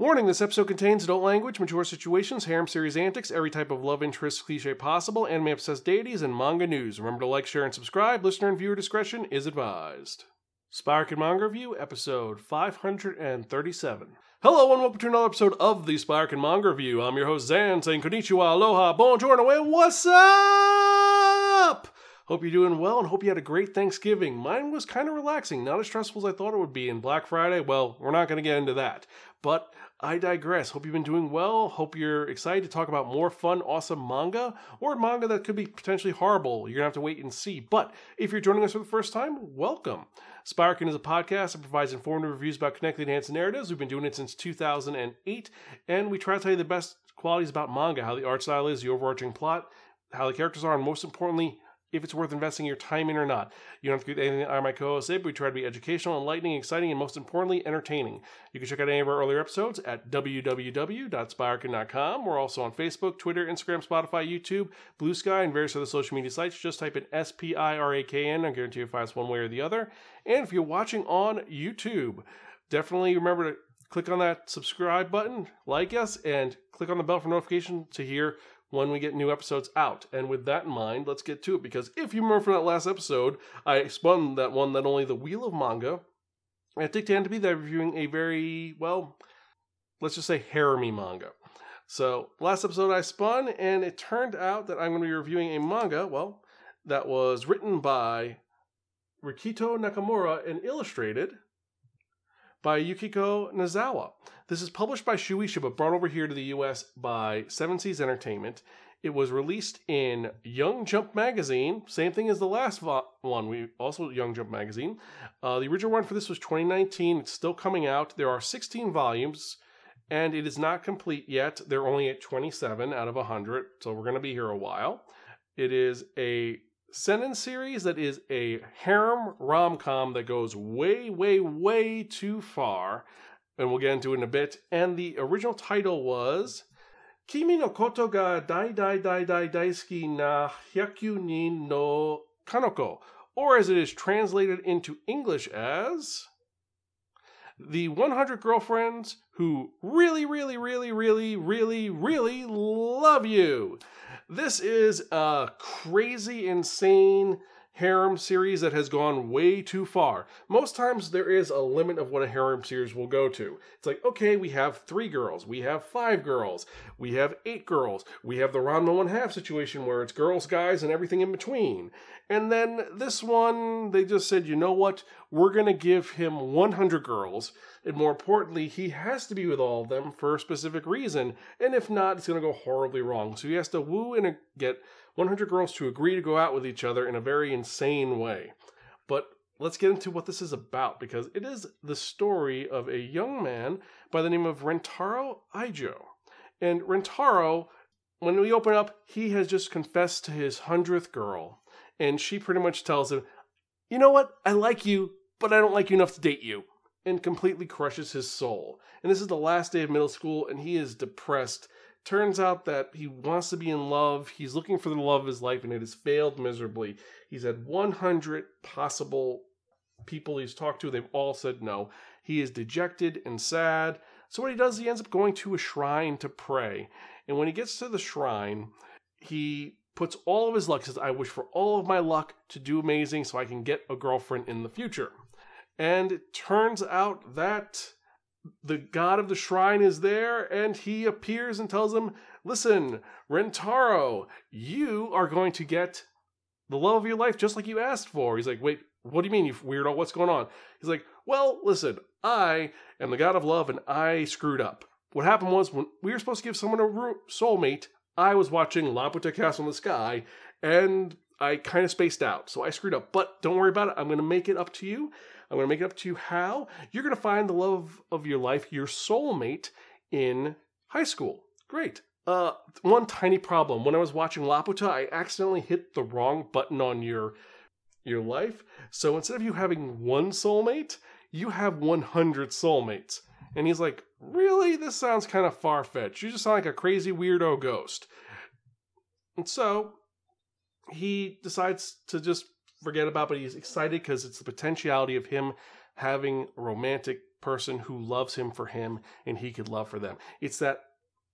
Warning this episode contains adult language, mature situations, harem series antics, every type of love interest cliche possible, anime obsessed deities, and manga news. Remember to like, share, and subscribe. Listener and viewer discretion is advised. Spiraken Manga Review, episode 537. Hello and welcome to another episode of the Spiraken Manga Review. I'm your host Xan saying konnichiwa, aloha, buongiorno, and what's up? Hope you're doing well and hope you had a great Thanksgiving. Mine was kind of relaxing, not as stressful as I thought it would be. And Black Friday, well, we're not going to get into that. But I digress. Hope you've been doing well. Hope you're excited to talk about more fun, awesome manga or manga that could be potentially horrible. You're going to have to wait and see. But if you're joining us for the first time, welcome. Spiraken is a podcast that provides informative reviews about connected enhanced narratives. We've been doing it since 2008, and we try to tell you the best qualities about manga, how the art style is, the overarching plot, how the characters are, and most importantly, if it's worth investing your time in or not. You don't have to do anything I, my co-host but we try to be educational, enlightening, exciting, and most importantly, entertaining. You can check out any of our earlier episodes at www.spiraken.com. We're also on Facebook, Twitter, Instagram, Spotify, YouTube, Blue Sky, and various other social media sites. Just type in S-P-I-R-A-K-N. I guarantee you'll find us one way or the other. And if you're watching on YouTube, definitely remember to click on that subscribe button, like us, and click on the bell for notification to hear when we get new episodes out. And with that in mind, let's get to it because if you remember from that last episode, I spun that one that only the Wheel of Manga at Dick to be there reviewing a very, well, let's just say haremy manga. So last episode I spun, and it turned out that I'm going to be reviewing a manga, well, that was written by Rikito Nakamura and illustrated by Yukiko Nozawa. This is published by Shueisha but brought over here to the US by Seven Seas Entertainment. It was released in Young Jump magazine, same thing as the last vo- one. We also Young Jump magazine. Uh, the original one for this was 2019. It's still coming out. There are 16 volumes, and it is not complete yet. They're only at 27 out of 100, so we're going to be here a while. It is a Seinen series that is a harem rom com that goes way, way, way too far, and we'll get into it in a bit. And the original title was Kimi no koto ga dai dai dai dai daisuki na hyakyu ni no kanoko, or as it is translated into English as the 100 girlfriends who really, really, really, really, really, really love you. This is a crazy, insane harem series that has gone way too far. Most times there is a limit of what a harem series will go to. It's like, okay, we have three girls, we have five girls, we have eight girls, we have the Ranma one half situation where it's girls, guys, and everything in between. And then this one, they just said, you know what? We're to give him 100 girls. And more importantly, he has to be with all of them for a specific reason. And if not, it's going to go horribly wrong. So he has to woo and get 100 girls to agree to go out with each other in a very insane way. But let's get into what this is about because it is the story of a young man by the name of Rentaro Aijo. And Rentaro, when we open up, he has just confessed to his hundredth girl and she pretty much tells him, You know what? I like you, but I don't like you enough to date you. And completely crushes his soul. And this is the last day of middle school, and he is depressed. Turns out that he wants to be in love. He's looking for the love of his life, and it has failed miserably. He's had 100 possible people he's talked to. They've all said no. He is dejected and sad. So, what he does, he ends up going to a shrine to pray. And when he gets to the shrine, he puts all of his luck, says, I wish for all of my luck to do amazing so I can get a girlfriend in the future. And it turns out that the god of the shrine is there and he appears and tells him, Listen, Rentaro, you are going to get the love of your life just like you asked for. He's like, Wait, what do you mean, you weirdo? What's going on? He's like, Well, listen, I am the god of love and I screwed up. What happened was when we were supposed to give someone a soulmate, I was watching Laputa Castle in the Sky and I kind of spaced out. So I screwed up. But don't worry about it. I'm going to make it up to you. I'm going to make it up to you how. You're going to find the love of your life, your soulmate, in high school. Great. Uh, one tiny problem. When I was watching Laputa, I accidentally hit the wrong button on your your life. So instead of you having one soulmate, you have 100 soulmates. And he's like, Really? This sounds kind of far fetched. You just sound like a crazy weirdo ghost. And so he decides to just forget about but he's excited because it's the potentiality of him having a romantic person who loves him for him and he could love for them. It's that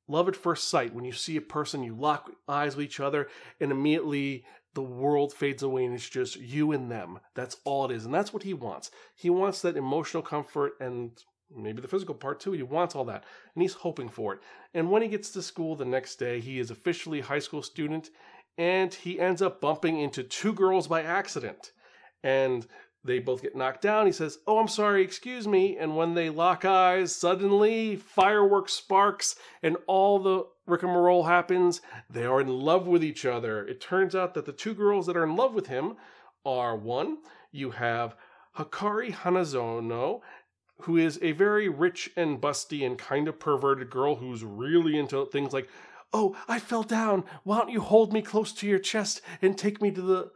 love at first sight when you see a person, you lock eyes with each other, and immediately the world fades away and it's just you and them. That's all it is. And that's what he wants. He wants that emotional comfort and maybe the physical part too. He wants all that. And he's hoping for it. And when he gets to school the next day, he is officially a high school student and he ends up bumping into two girls by accident. And they both get knocked down. He says, Oh, I'm sorry, excuse me. And when they lock eyes, suddenly fireworks sparks and all the rick and rigmarole happens. They are in love with each other. It turns out that the two girls that are in love with him are one, you have Hakari Hanazono, who is a very rich and busty and kind of perverted girl who's really into things like, Oh, I fell down. Why don't you hold me close to your chest and take me to the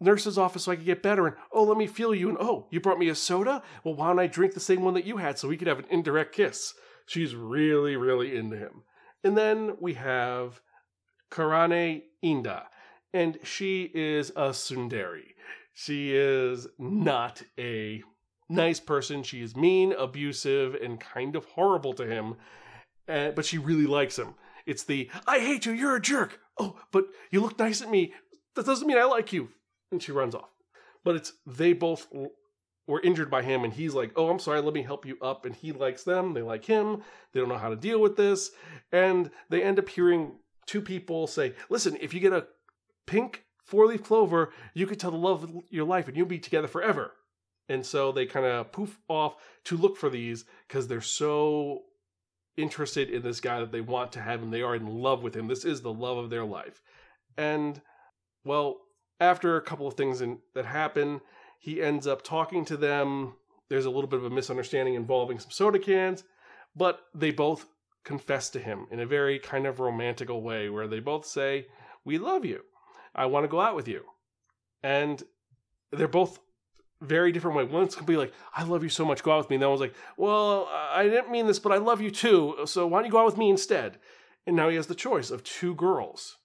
nurse's office so I could get better. And oh, let me feel you. And oh, you brought me a soda? Well, why don't I drink the same one that you had so we could have an indirect kiss? She's really, really into him. And then we have Karane Inda, and she is a tsundere. She is not a nice person. She is mean, abusive, and kind of horrible to him. Uh, but she really likes him. It's the I hate you, you're a jerk. Oh, but you look nice at me. That doesn't mean I like you and she runs off. But it's they both were injured by him, and he's like, "Oh, I'm sorry, let me help you up." And he likes them, they like him. They don't know how to deal with this, and they end up hearing two people say, "Listen, if you get a pink four-leaf clover, you could tell the love of your life, and you'll be together forever." And so they kind of poof off to look for these because they're so interested in this guy that they want to have him. They are in love with him. This is the love of their life. And, well, after a couple of things in, that happen, he ends up talking to them. There's a little bit of a misunderstanding involving some soda cans, but they both confess to him in a very kind of romantical way where they both say, We love you. I want to go out with you. And they're both very different way. One's gonna be like, I love you so much, go out with me. And that one's like, Well, I didn't mean this, but I love you too. So why don't you go out with me instead? And now he has the choice of two girls.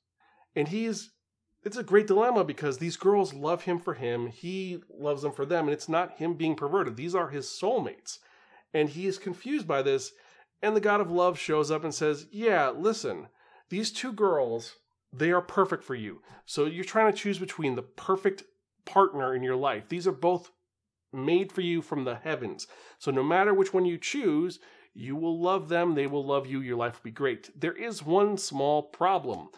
And he's it's a great dilemma because these girls love him for him, he loves them for them, and it's not him being perverted. These are his soulmates. And he is confused by this. And the God of love shows up and says, Yeah, listen, these two girls, they are perfect for you. So you're trying to choose between the perfect partner in your life. These are both made for you from the heavens. So no matter which one you choose, you will love them, they will love you, your life will be great. There is one small problem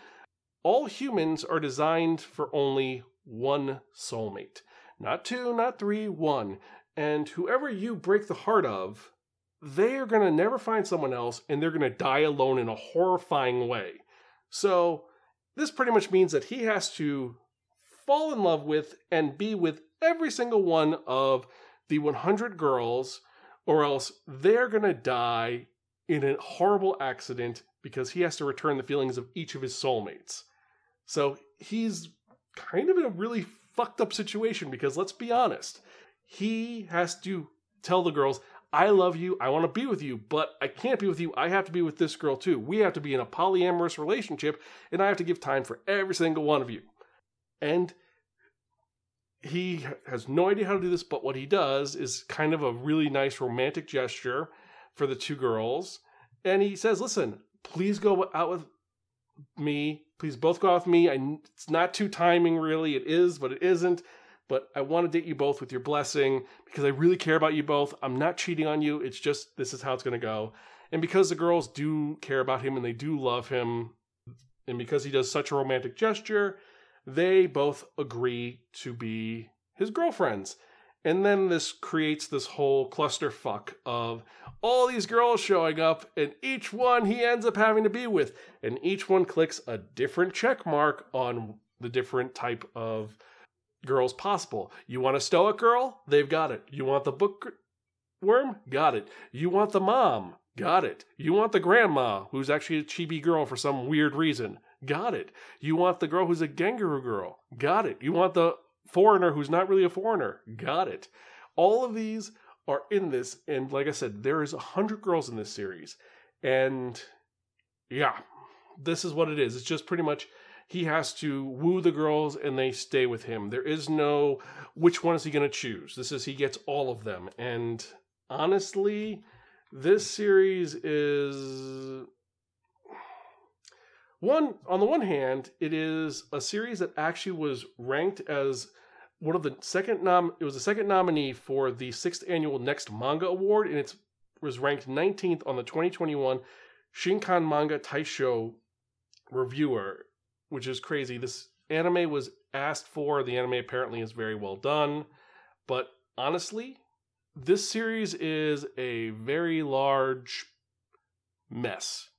all humans are designed for only one soulmate. Not two, not three, one. And whoever you break the heart of, they are going to never find someone else and they're going to die alone in a horrifying way. So, this pretty much means that he has to fall in love with and be with every single one of the 100 girls, or else they're going to die in a horrible accident because he has to return the feelings of each of his soulmates. So he's kind of in a really fucked up situation because let's be honest, he has to tell the girls, I love you, I want to be with you, but I can't be with you. I have to be with this girl too. We have to be in a polyamorous relationship, and I have to give time for every single one of you. And he has no idea how to do this, but what he does is kind of a really nice romantic gesture for the two girls. And he says, Listen, please go out with me. Please both go out with me. I, it's not too timing, really. It is, but it isn't. But I want to date you both with your blessing because I really care about you both. I'm not cheating on you. It's just this is how it's going to go. And because the girls do care about him and they do love him, and because he does such a romantic gesture, they both agree to be his girlfriends. And then this creates this whole clusterfuck of all these girls showing up, and each one he ends up having to be with. And each one clicks a different check mark on the different type of girls possible. You want a stoic girl? They've got it. You want the bookworm? Got it. You want the mom? Got it. You want the grandma, who's actually a chibi girl for some weird reason? Got it. You want the girl who's a Gengaru girl? Got it. You want the foreigner who's not really a foreigner. Got it. All of these are in this, and like I said, there is a hundred girls in this series, and yeah, this is what it is. It's just pretty much he has to woo the girls and they stay with him. There is no which one is he going to choose. This is he gets all of them, and honestly, this series is one on the one hand, it is a series that actually was ranked as one of the second nom it was the second nominee for the sixth annual Next Manga Award, and it was ranked 19th on the 2021 Shinkan Manga Taisho reviewer, which is crazy. This anime was asked for. The anime apparently is very well done, but honestly, this series is a very large mess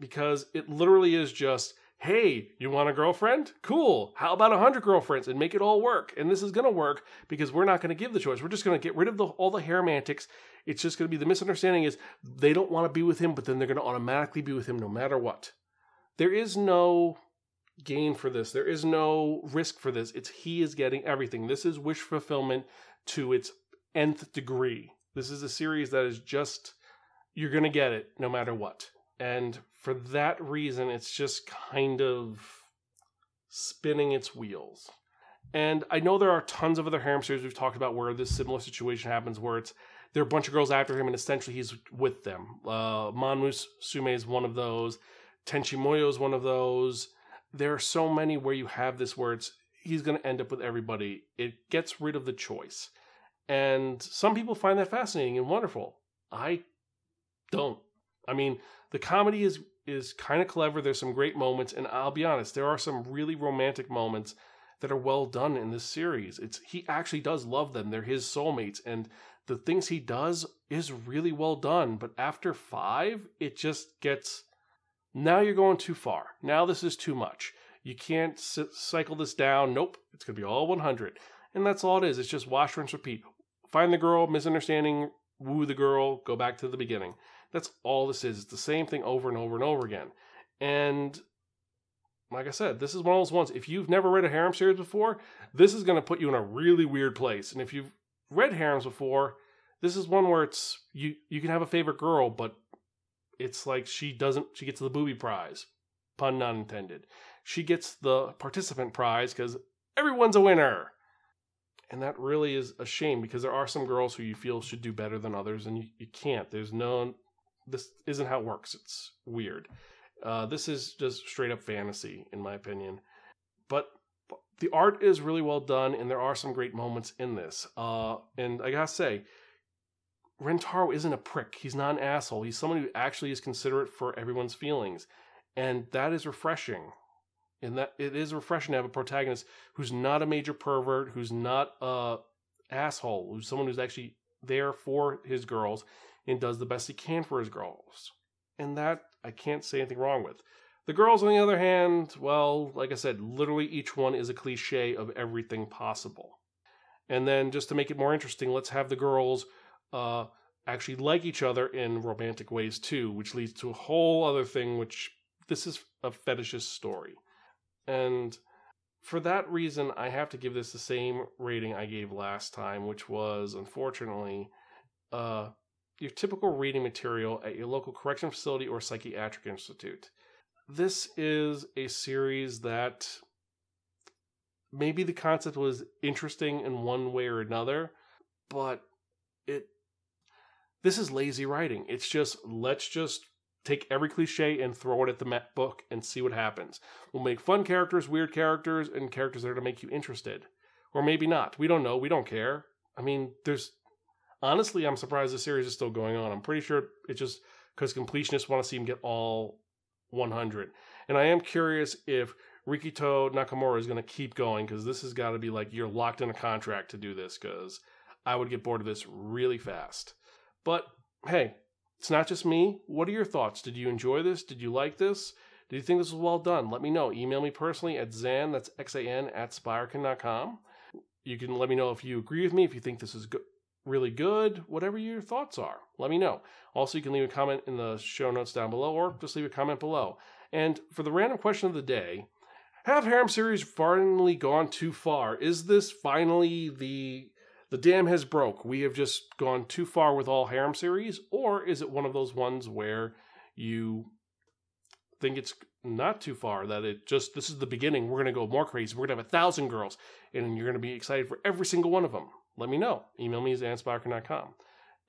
because it literally is just hey, you want a girlfriend? Cool. How about a hundred girlfriends and make it all work? And this is going to work because we're not going to give the choice. We're just going to get rid of the, all the romantics. It's just going to be the misunderstanding is they don't want to be with him, but then they're going to automatically be with him no matter what. There is no gain for this. There is no risk for this. It's he is getting everything. This is wish fulfillment to its nth degree. This is a series that is just you're going to get it no matter what. And for that reason, it's just kind of spinning its wheels. And I know there are tons of other harem series we've talked about where this similar situation happens, where it's there are a bunch of girls after him, and essentially he's with them. Uh, Manmus Sume is one of those. Tenchi Muyo is one of those. There are so many where you have this where it's he's going to end up with everybody. It gets rid of the choice, and some people find that fascinating and wonderful. I don't. I mean, the comedy is is kind of clever. There's some great moments, and I'll be honest, there are some really romantic moments that are well done in this series. It's he actually does love them. They're his soulmates, and the things he does is really well done. But after five, it just gets now you're going too far. Now this is too much. You can't cycle this down. Nope, it's gonna be all 100, and that's all it is. It's just wash, rinse, repeat. Find the girl, misunderstanding, woo the girl, go back to the beginning. That's all this is. It's the same thing over and over and over again. And like I said, this is one of those ones. If you've never read a harem series before, this is going to put you in a really weird place. And if you've read harems before, this is one where it's you you can have a favorite girl, but it's like she doesn't she gets the booby prize, pun not intended. She gets the participant prize because everyone's a winner. And that really is a shame because there are some girls who you feel should do better than others, and you, you can't. There's no this isn't how it works. It's weird. Uh, this is just straight up fantasy, in my opinion. But the art is really well done, and there are some great moments in this. Uh, and I gotta say, Rentaro isn't a prick. He's not an asshole. He's someone who actually is considerate for everyone's feelings, and that is refreshing. And that it is refreshing to have a protagonist who's not a major pervert, who's not a asshole, who's someone who's actually there for his girls and does the best he can for his girls. And that I can't say anything wrong with. The girls, on the other hand, well, like I said, literally each one is a cliche of everything possible. And then just to make it more interesting, let's have the girls uh, actually like each other in romantic ways too, which leads to a whole other thing, which this is a fetishist story. And for that reason, I have to give this the same rating I gave last time, which was unfortunately uh, your typical reading material at your local correction facility or psychiatric institute. This is a series that maybe the concept was interesting in one way or another, but it this is lazy writing. It's just let's just take every cliche and throw it at the book and see what happens. We'll make fun characters, weird characters, and characters that are to make you interested. Or maybe not. We don't know. We don't care. I mean, there's honestly, I'm surprised the series is still going on. I'm pretty sure it's just because completionists want to see him get all 100. And I am curious if Rikito Nakamura is going to keep going because this has got to be like you're locked in a contract to do this because I would get bored of this really fast. But hey, it's not just me. What are your thoughts? Did you enjoy this? Did you like this? Do you think this was well done? Let me know. Email me personally at Xan, that's X A N, at Spiraken.com. You can let me know if you agree with me, if you think this is good, really good, whatever your thoughts are. Let me know. Also, you can leave a comment in the show notes down below or just leave a comment below. And for the random question of the day, have harem series finally gone too far? Is this finally the the dam has broke? We have just gone too far with all harem series, or is it one of those ones where you think it's not too far that it just this is the beginning we're going to go more crazy we're going to have a thousand girls and you're going to be excited for every single one of them let me know. Email me at xanspiraken.com.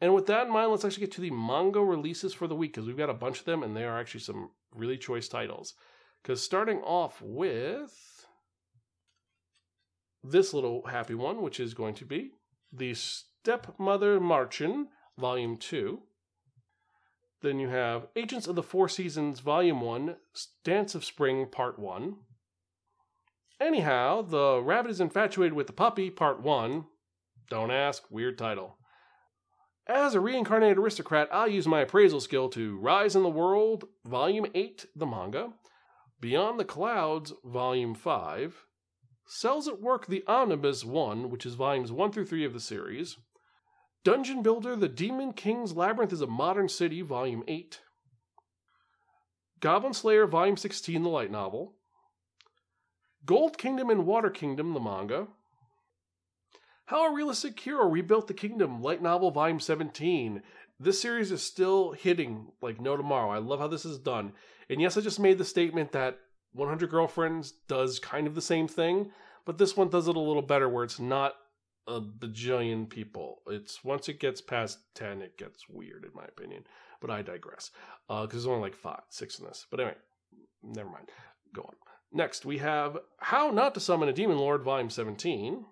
And with that in mind, let's actually get to the manga releases for the week because we've got a bunch of them and they are actually some really choice titles. Because starting off with this little happy one, which is going to be The Stepmother Marchen, Volume 2. Then you have Agents of the Four Seasons, Volume 1, Dance of Spring, Part 1. Anyhow, The Rabbit is Infatuated with the Puppy, Part 1. Don't ask, weird title. As a reincarnated aristocrat, I'll use my appraisal skill to Rise in the World, Volume 8, the manga, Beyond the Clouds, Volume 5, Cells at Work, the Omnibus 1, which is volumes 1 through 3 of the series, Dungeon Builder, The Demon King's Labyrinth is a Modern City, Volume 8, Goblin Slayer, Volume 16, the light novel, Gold Kingdom and Water Kingdom, the manga, how a Realistic Hero Rebuilt the Kingdom, light novel, volume 17. This series is still hitting like no tomorrow. I love how this is done. And yes, I just made the statement that 100 Girlfriends does kind of the same thing, but this one does it a little better where it's not a bajillion people. It's once it gets past 10, it gets weird, in my opinion. But I digress. Because uh, there's only like five, six in this. But anyway, never mind. Go on. Next, we have How Not to Summon a Demon Lord, Volume 17.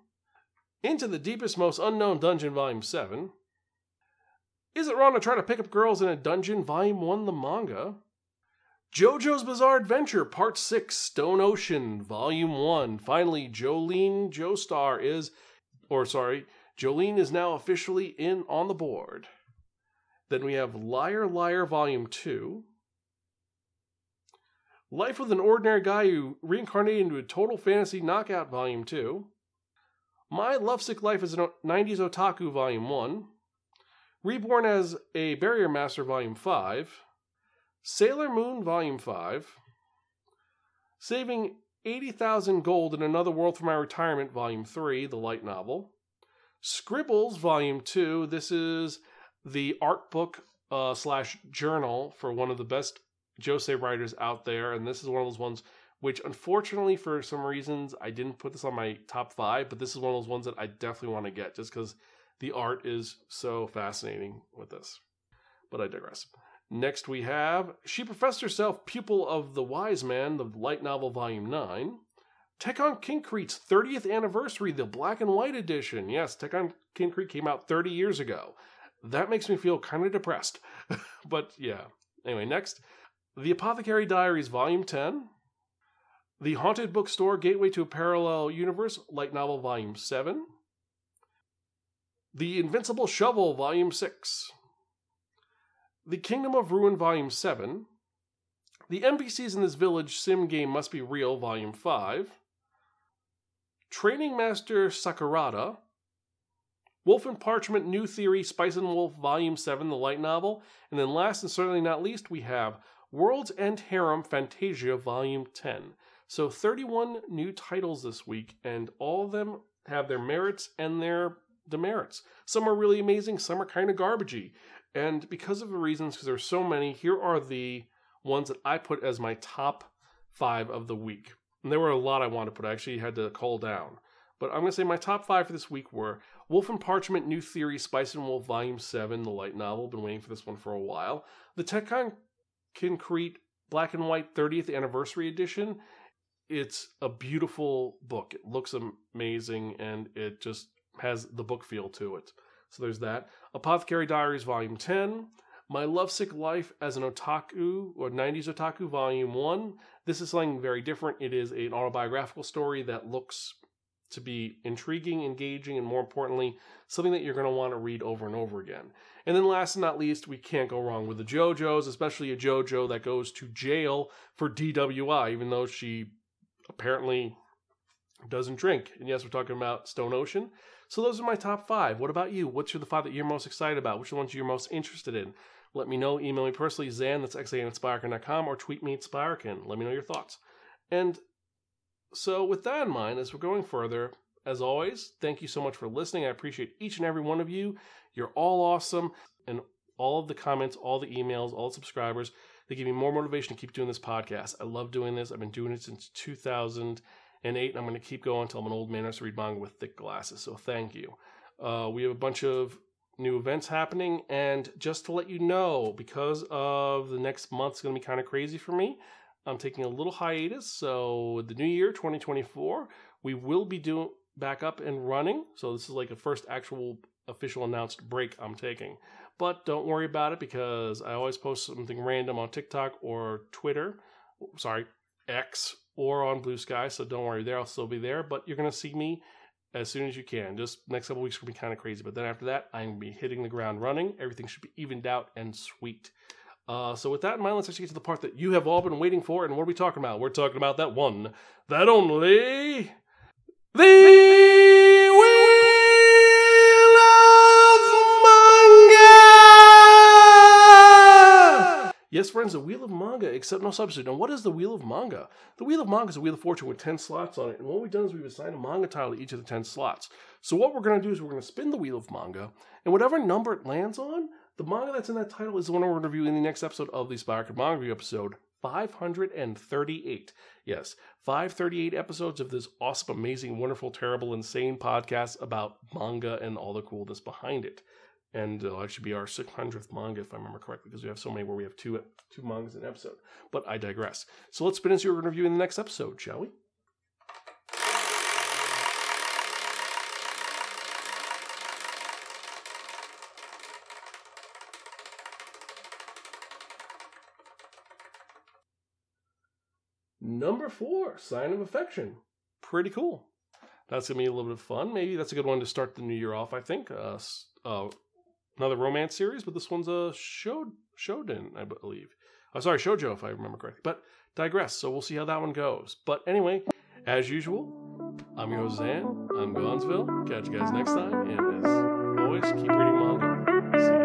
Into the Deepest, Most Unknown Dungeon, Volume 7. Is it wrong to try to pick up girls in a dungeon, Volume 1, the manga? JoJo's Bizarre Adventure, Part 6, Stone Ocean, Volume 1. Finally, Jolyne Joestar is, or sorry, Jolyne is now officially in on the board. Then we have Liar Liar, Volume 2. Life with an Ordinary Guy Who Reincarnated into a Total Fantasy Knockout, Volume 2. My Lovesick Life as a 90s Otaku Volume 1, Reborn as a Barrier Master Volume 5, Sailor Moon Volume 5, Saving 80,000 Gold in Another World for My Retirement Volume 3, the light novel, Scribbles Volume 2, this is the art book uh, slash journal for one of the best josei writers out there, and this is one of those ones which unfortunately for some reasons I didn't put this on my top five, but this is one of those ones that I definitely want to get just because the art is so fascinating with this. But I digress. Next we have She Professed Herself Pupil of the Wise Man, the light novel volume 9. Tekkonkinkreet's 30th anniversary, the black and white edition. Yes, Tekkonn Kinkreet came out 30 years ago. That makes me feel kind of depressed. but yeah. Anyway, next, The Apothecary Diaries Volume 10. The Haunted Bookstore Gateway to a Parallel Universe, Light Novel Volume 7. The Invincible Shovel Volume 6. The Kingdom of Ruin Volume 7. The NPCs in this village sim game must be real Volume 5. Training Master Sakurada. Wolf and Parchment New Theory Spice and Wolf Volume 7, the light novel. And then last and certainly not least, we have World's End Harem Fantasia Volume 10. So 31 new titles this week, and all of them have their merits and their demerits. Some are really amazing, some are kind of garbagey. And because of the reasons, because there's so many, here are the ones that I put as my top five of the week. And there were a lot I wanted to put. I actually had to call down. But I'm going to say my top five for this week were Wolf and Parchment New Theory Spice and Wolf Volume 7, the light novel. Been waiting for this one for a while. The Tekkonn Concrete Black and White 30th Anniversary Edition it's a beautiful book. It looks amazing and it just has the book feel to it. So there's that. Apothecary Diaries Volume 10. My Lovesick Life as an Otaku, or 90s Otaku Volume 1. This is something very different. It is an autobiographical story that looks to be intriguing, engaging, and more importantly, something that you're going to want to read over and over again. And then last and not least, we can't go wrong with the JoJo's, especially a JoJo that goes to jail for DWI, even though she apparently doesn't drink. And yes, we're talking about Stone Ocean. So those are my top five. What about you? What's your, the five that you're most excited about? Which ones you're most interested in? Let me know. Email me personally, Xan, that's xan at Spiraken.com, or tweet me at Spiraken. Let me know your thoughts. And so with that in mind, as we're going further, as always, thank you so much for listening. I appreciate each and every one of you. You're all awesome. And all of the comments, all the emails, all the subscribers. They give me more motivation to keep doing this podcast. I love doing this. I've been doing it since 2008, and I'm going to keep going until I'm an old man who has to read manga with thick glasses. So thank you. Uh, we have a bunch of new events happening. And just to let you know, because of the next month's going to be kind of crazy for me, I'm taking a little hiatus. So the new year, 2024, we will be doing back up and running. So this is like a first actual official announced break I'm taking. But don't worry about it because I always post something random on TikTok or Twitter. Sorry, X or on Blue Sky. So don't worry there. I'll still be there. But you're going to see me as soon as you can. Just next couple weeks will be kind of crazy. But then after that, I'm going to be hitting the ground running. Everything should be evened out and sweet. Uh, so with that in mind, let's actually get to the part that you have all been waiting for. And what are we talking about? We're talking about that one, that only, the friends, the Wheel of Manga, except no substitute. Now, what is the Wheel of Manga? The Wheel of Manga is a Wheel of Fortune with 10 slots on it. And what we've done is we've assigned a manga title to each of the 10 slots. So what we're going to do is we're going to spin the Wheel of Manga, and whatever number it lands on, the manga that's in that title is the one we're going to reviewing in the next episode of the Spiraken Manga Review episode 538. Yes, 538 episodes of this awesome, amazing, wonderful, terrible, insane podcast about manga and all the coolness behind it. And it'll actually be our 600th manga, if I remember correctly, because we have so many where we have two two mangas in an episode. But I digress. So let's spin into your review in the next episode, shall we? Number four, Sign of Affection. Pretty cool. That's to be a little bit of fun. Maybe that's a good one to start the new year off, I think. Uh, uh, another romance series, but this one's a show, Shoden, I believe. Oh, sorry, Shoujo, if I remember correctly. But digress, so we'll see how that one goes. But anyway, as usual, I'm your host, Xan. I'm Gonzville. Catch you guys next time. And as always, keep reading manga. See you